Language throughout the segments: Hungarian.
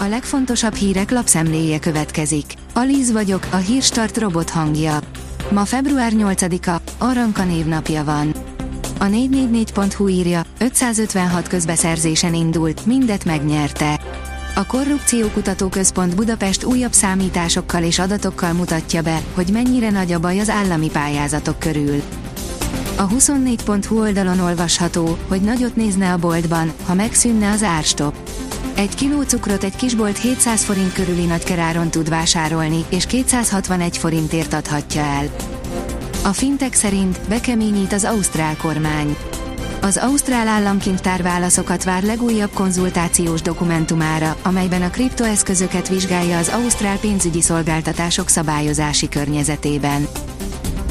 A legfontosabb hírek lapszemléje következik. Alíz vagyok, a hírstart robot hangja. Ma február 8-a, Aranka névnapja van. A 444.hu írja, 556 közbeszerzésen indult, mindet megnyerte. A Korrupciókutató Központ Budapest újabb számításokkal és adatokkal mutatja be, hogy mennyire nagy a baj az állami pályázatok körül. A 24.hu oldalon olvasható, hogy nagyot nézne a boltban, ha megszűnne az árstop. Egy kiló cukrot egy kisbolt 700 forint körüli nagykeráron tud vásárolni, és 261 forintért adhatja el. A fintek szerint bekeményít az ausztrál kormány. Az Ausztrál államkincstár válaszokat vár legújabb konzultációs dokumentumára, amelyben a kriptoeszközöket vizsgálja az Ausztrál pénzügyi szolgáltatások szabályozási környezetében.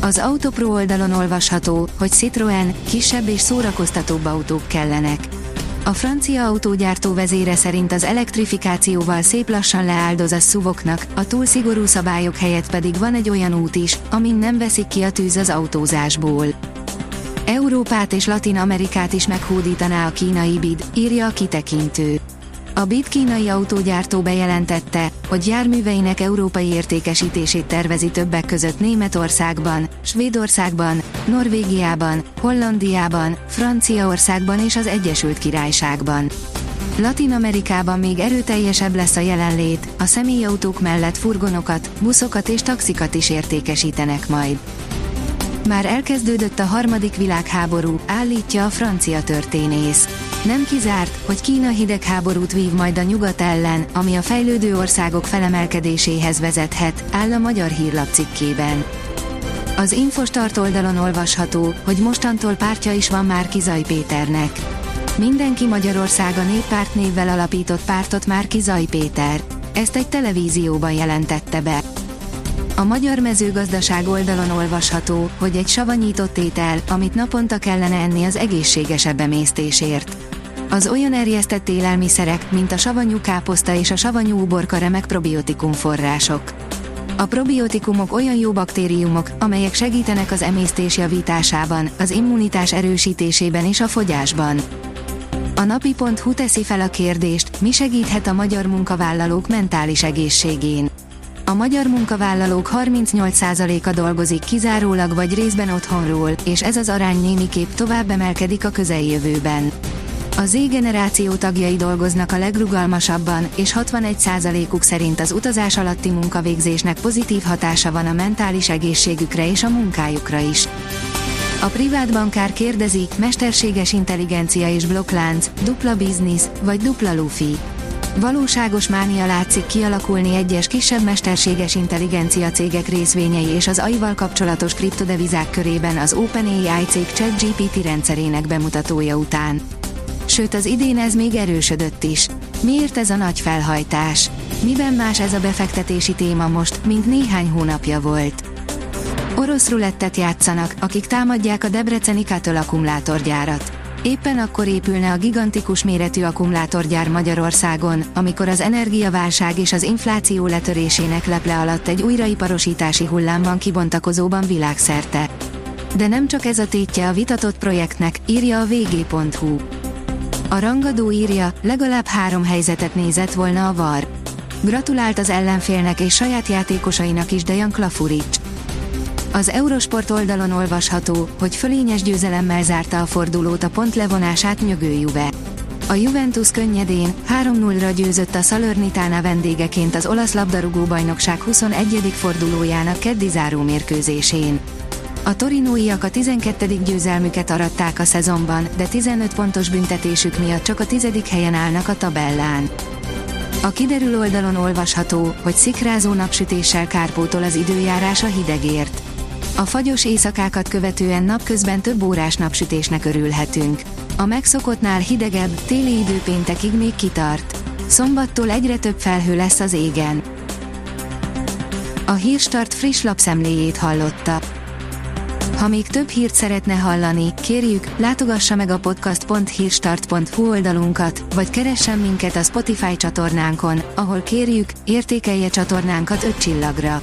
Az Autopro oldalon olvasható, hogy Citroën kisebb és szórakoztatóbb autók kellenek. A francia autógyártó vezére szerint az elektrifikációval szép lassan leáldoz a szuvoknak, a túl szigorú szabályok helyett pedig van egy olyan út is, amin nem veszik ki a tűz az autózásból. Európát és Latin Amerikát is meghódítaná a kínai bid, írja a kitekintő. A BID kínai autógyártó bejelentette, hogy járműveinek európai értékesítését tervezi többek között Németországban, Svédországban, Norvégiában, Hollandiában, Franciaországban és az Egyesült Királyságban. Latin Amerikában még erőteljesebb lesz a jelenlét, a személyautók mellett furgonokat, buszokat és taxikat is értékesítenek majd. Már elkezdődött a harmadik világháború, állítja a francia történész. Nem kizárt, hogy Kína hidegháborút vív majd a nyugat ellen, ami a fejlődő országok felemelkedéséhez vezethet, áll a magyar hírlap cikkében. Az Infostart oldalon olvasható, hogy mostantól pártja is van már Kizaj Péternek. Mindenki Magyarország a néppárt névvel alapított pártot már Kizaj Péter. Ezt egy televízióban jelentette be. A magyar mezőgazdaság oldalon olvasható, hogy egy savanyított étel, amit naponta kellene enni az egészségesebb emésztésért. Az olyan erjesztett élelmiszerek, mint a savanyú káposzta és a savanyú uborka remek probiotikum források. A probiotikumok olyan jó baktériumok, amelyek segítenek az emésztés javításában, az immunitás erősítésében és a fogyásban. A napi.hu teszi fel a kérdést, mi segíthet a magyar munkavállalók mentális egészségén. A magyar munkavállalók 38%-a dolgozik kizárólag vagy részben otthonról, és ez az arány némiképp tovább emelkedik a közeljövőben. A Z generáció tagjai dolgoznak a legrugalmasabban, és 61%-uk szerint az utazás alatti munkavégzésnek pozitív hatása van a mentális egészségükre és a munkájukra is. A privát bankár kérdezi, mesterséges intelligencia és blokklánc, dupla biznisz, vagy dupla lufi. Valóságos mánia látszik kialakulni egyes kisebb mesterséges intelligencia cégek részvényei és az AI-val kapcsolatos kriptodevizák körében az OpenAI cég ChatGPT rendszerének bemutatója után. Sőt az idén ez még erősödött is. Miért ez a nagy felhajtás? Miben más ez a befektetési téma most, mint néhány hónapja volt? Orosz rulettet játszanak, akik támadják a Debreceni Katöl akkumulátorgyárat. Éppen akkor épülne a gigantikus méretű akkumulátorgyár Magyarországon, amikor az energiaválság és az infláció letörésének leple alatt egy újraiparosítási hullámban kibontakozóban világszerte. De nem csak ez a tétje a vitatott projektnek, írja a vg.hu. A rangadó írja, legalább három helyzetet nézett volna a VAR. Gratulált az ellenfélnek és saját játékosainak is Dejan Klafurics. Az Eurosport oldalon olvasható, hogy fölényes győzelemmel zárta a fordulót a pont levonását nyögő Juve. A Juventus könnyedén 3-0-ra győzött a Salernitana vendégeként az olasz labdarúgó bajnokság 21. fordulójának keddi záró mérkőzésén. A torinóiak a 12. győzelmüket aratták a szezonban, de 15 pontos büntetésük miatt csak a 10. helyen állnak a tabellán. A kiderül oldalon olvasható, hogy szikrázó napsütéssel kárpótol az időjárás a hidegért. A fagyos éjszakákat követően napközben több órás napsütésnek örülhetünk. A megszokottnál hidegebb, téli idő péntekig még kitart. Szombattól egyre több felhő lesz az égen. A Hírstart friss lapszemléjét hallotta. Ha még több hírt szeretne hallani, kérjük, látogassa meg a podcast.hírstart.hu oldalunkat, vagy keressen minket a Spotify csatornánkon, ahol kérjük, értékelje csatornánkat 5 csillagra.